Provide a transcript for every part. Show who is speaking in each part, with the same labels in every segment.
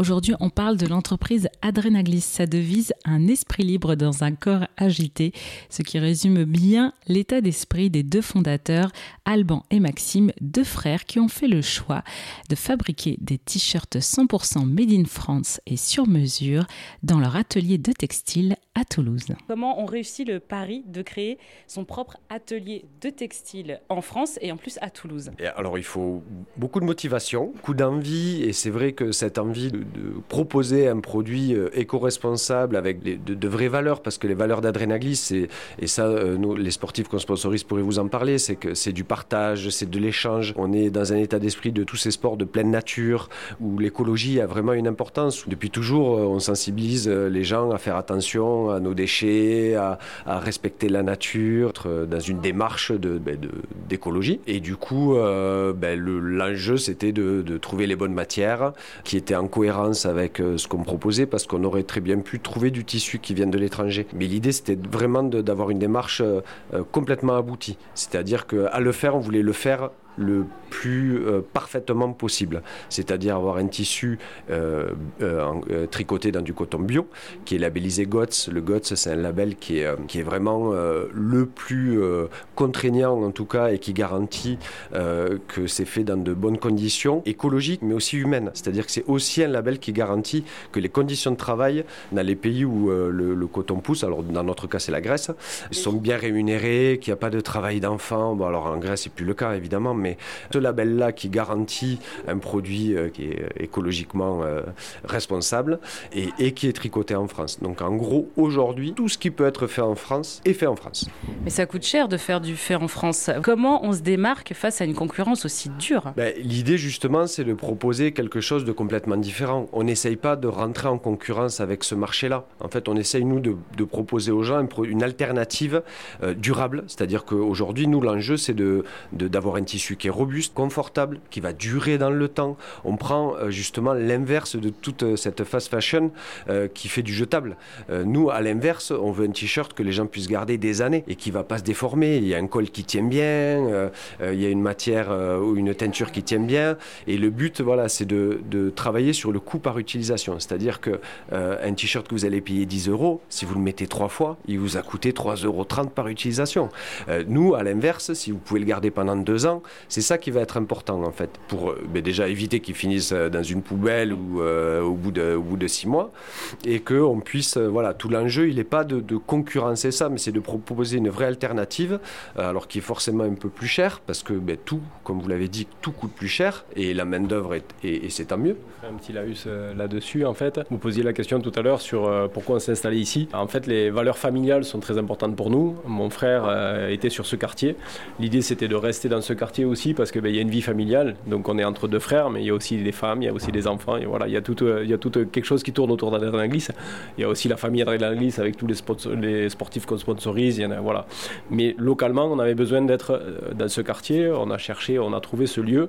Speaker 1: Aujourd'hui, on parle de l'entreprise Adrenaglis. Sa devise, un esprit libre dans un corps agité, ce qui résume bien l'état d'esprit des deux fondateurs, Alban et Maxime, deux frères qui ont fait le choix de fabriquer des t-shirts 100% made in France et sur mesure dans leur atelier de textile à Toulouse.
Speaker 2: Comment on réussit le pari de créer son propre atelier de textile en France et en plus à Toulouse?
Speaker 3: Alors il faut beaucoup de motivation, beaucoup d'envie et c'est vrai que cette envie de, proposer un produit euh, éco-responsable avec de, vraies valeurs parce que les valeurs d'Adrenaglis et ça euh, nous, les sportifs qu'on sponsorise pourraient vous en parler, c'est que c'est du partage, c'est de l'échange. On est dans un état d'esprit de tous ces sports de pleine nature où l'écologie a vraiment une importance. Depuis toujours, euh, on sensibilise les gens à faire attention à nos déchets, à, respecter la nature, dans une démarche ben, d'écologie. De, et du coup, euh, ben, l'enjeu, c'était de, de, trouver les bonnes matières qui étaient en cohérence avec euh, ce qu'on proposait, parce qu'on aurait très bien pu trouver du tissu qui vient de l'étranger. Mais l'idée, c'était vraiment d'avoir une démarche euh, complètement aboutie. C'est-à-dire qu'à le faire, on voulait le faire le plus euh, parfaitement possible, c'est-à-dire avoir un tissu euh, euh, tricoté dans du coton bio, qui est labellisé GOTS. Le GOTS, c'est un label qui est, qui vraiment le plus contraignant en tout cas et qui garantit que c'est fait dans de bonnes conditions écologiques mais aussi humaines. C'est-à-dire que c'est aussi un label qui garantit que les conditions de travail dans les pays où le, coton pousse, alors dans notre cas c'est la Grèce, sont bien rémunérés, qu'il n'y a pas de travail d'enfant. Bon alors en Grèce c'est plus le cas évidemment, mais ce label-là qui garantit un produit euh, qui est écologiquement euh, responsable et, qui est tricoté en France. Donc en gros, aujourd'hui, tout ce qui peut être fait en France est fait en France.
Speaker 2: Mais ça coûte cher de faire du fait en France. Comment on se démarque face à une concurrence aussi dure?
Speaker 3: Ben, L'idée justement, c'est de proposer quelque chose de complètement différent. On n'essaye pas de rentrer en concurrence avec ce marché-là. En fait, on essaye, nous, de, proposer aux gens une, alternative euh, durable. C'est-à-dire qu'aujourd'hui, nous, l'enjeu, c'est d'avoir de, un tissu qui est robuste, confortable, qui va durer dans le temps. On prend euh, justement l'inverse de toute euh, cette fast fashion euh, qui fait du jetable. nous, à l'inverse, on veut un t-shirt que les gens puissent garder des années et qui va pas se déformer. Il y a un col qui tient bien, il y a une matière ou une teinture qui tient bien. Et le but, voilà, c'est de, de, travailler sur le coût par utilisation. C'est-à-dire que un t-shirt que vous allez payer 10 euros, si vous le mettez trois fois, il vous a coûté 3,30 euros par utilisation. nous, à l'inverse, si vous pouvez le garder pendant deux ans, c'est ça qui va être important en fait, pour euh, déjà éviter qu'ils finissent euh, dans une poubelle ou euh, au, bout de, six mois, et qu'on puisse, voilà, tout l'enjeu, il n'est pas de, concurrencer ça, mais c'est de proposer une vraie alternative, alors qui est forcément un peu plus cher, parce que ben, tout, comme vous l'avez dit, tout coûte plus cher, et la main d'œuvre est, et, c'est tant mieux.
Speaker 4: Un petit laus là-dessus, en fait. Vous posiez la question tout à l'heure sur pourquoi on s'est installé ici. En fait, les valeurs familiales sont très importantes pour nous. Mon frère était sur ce quartier. L'idée, c'était de rester dans ce quartier aussi parce qu'il ben, y a une vie familiale, donc on est entre deux frères, mais il y a aussi des femmes, il y a aussi des enfants, et voilà, il y a tout, euh, il y a tout euh, quelque chose qui tourne autour d'Adrien Glisse. Il y a aussi la famille Adrien Glisse avec tous les, sportifs qu'on sponsorise, il y en a, voilà. Mais localement, on avait besoin d'être euh, dans ce quartier, on a cherché, on a trouvé ce lieu.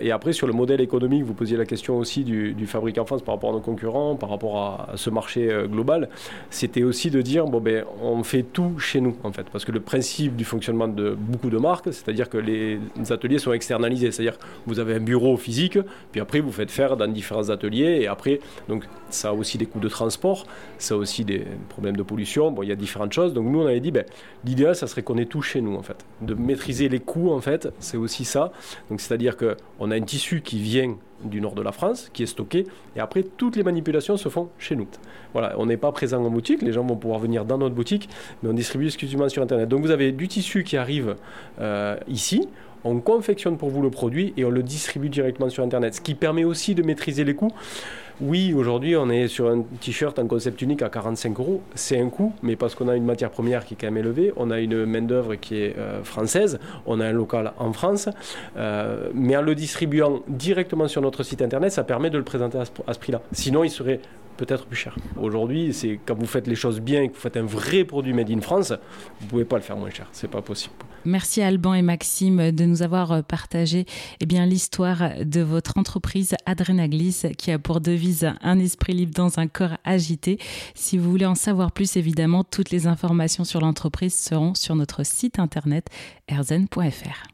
Speaker 4: et après, sur le modèle économique, vous posiez la question aussi du, du fabrique en France par rapport à nos concurrents, par rapport à, ce marché global, c'était aussi de dire, bon ben, on fait tout chez nous, en fait, parce que le principe du fonctionnement de beaucoup de marques, c'est-à-dire que les ateliers sont externalisés. C'est-à-dire vous avez un bureau physique, puis après vous faites faire dans différents ateliers, et après, donc ça a aussi des coûts de transport, ça a aussi des problèmes de pollution, bon, il y a différentes choses. Donc nous, on avait dit, ben, l'idéal, ça serait qu'on ait tout chez nous, en fait. De maîtriser les coûts, en fait, c'est aussi ça. Donc c'est-à-dire qu'on a un tissu qui vient du nord de la France qui est stocké et après toutes les manipulations se font chez nous. Voilà, on n'est pas présent en boutique, les gens vont pouvoir venir dans notre boutique, mais on distribue exclusivement sur internet. Donc vous avez du tissu qui arrive euh, ici, on confectionne pour vous le produit et on le distribue directement sur Internet, ce qui permet aussi de maîtriser les coûts. Oui, aujourd'hui, on est sur un t-shirt en concept unique à 45 euros. C'est un coût, mais parce qu'on a une matière première qui est quand même élevée, on a une main-d'œuvre qui est euh, française, on a un local en France, euh, mais en le distribuant directement sur notre site internet, ça permet de le présenter à ce, prix-là. Sinon, il serait peut-être plus cher. Aujourd'hui, c'est quand vous faites les choses bien et que vous faites un vrai produit made in France, vous pouvez pas le faire moins cher. C'est pas possible.
Speaker 1: Merci Alban et Maxime de nous avoir partagé eh bien l'histoire de votre entreprise Adrenaglis qui a pour devise un esprit libre dans un corps agité. Si vous voulez en savoir plus, évidemment, toutes les informations sur l'entreprise seront sur notre site internet erzen.fr.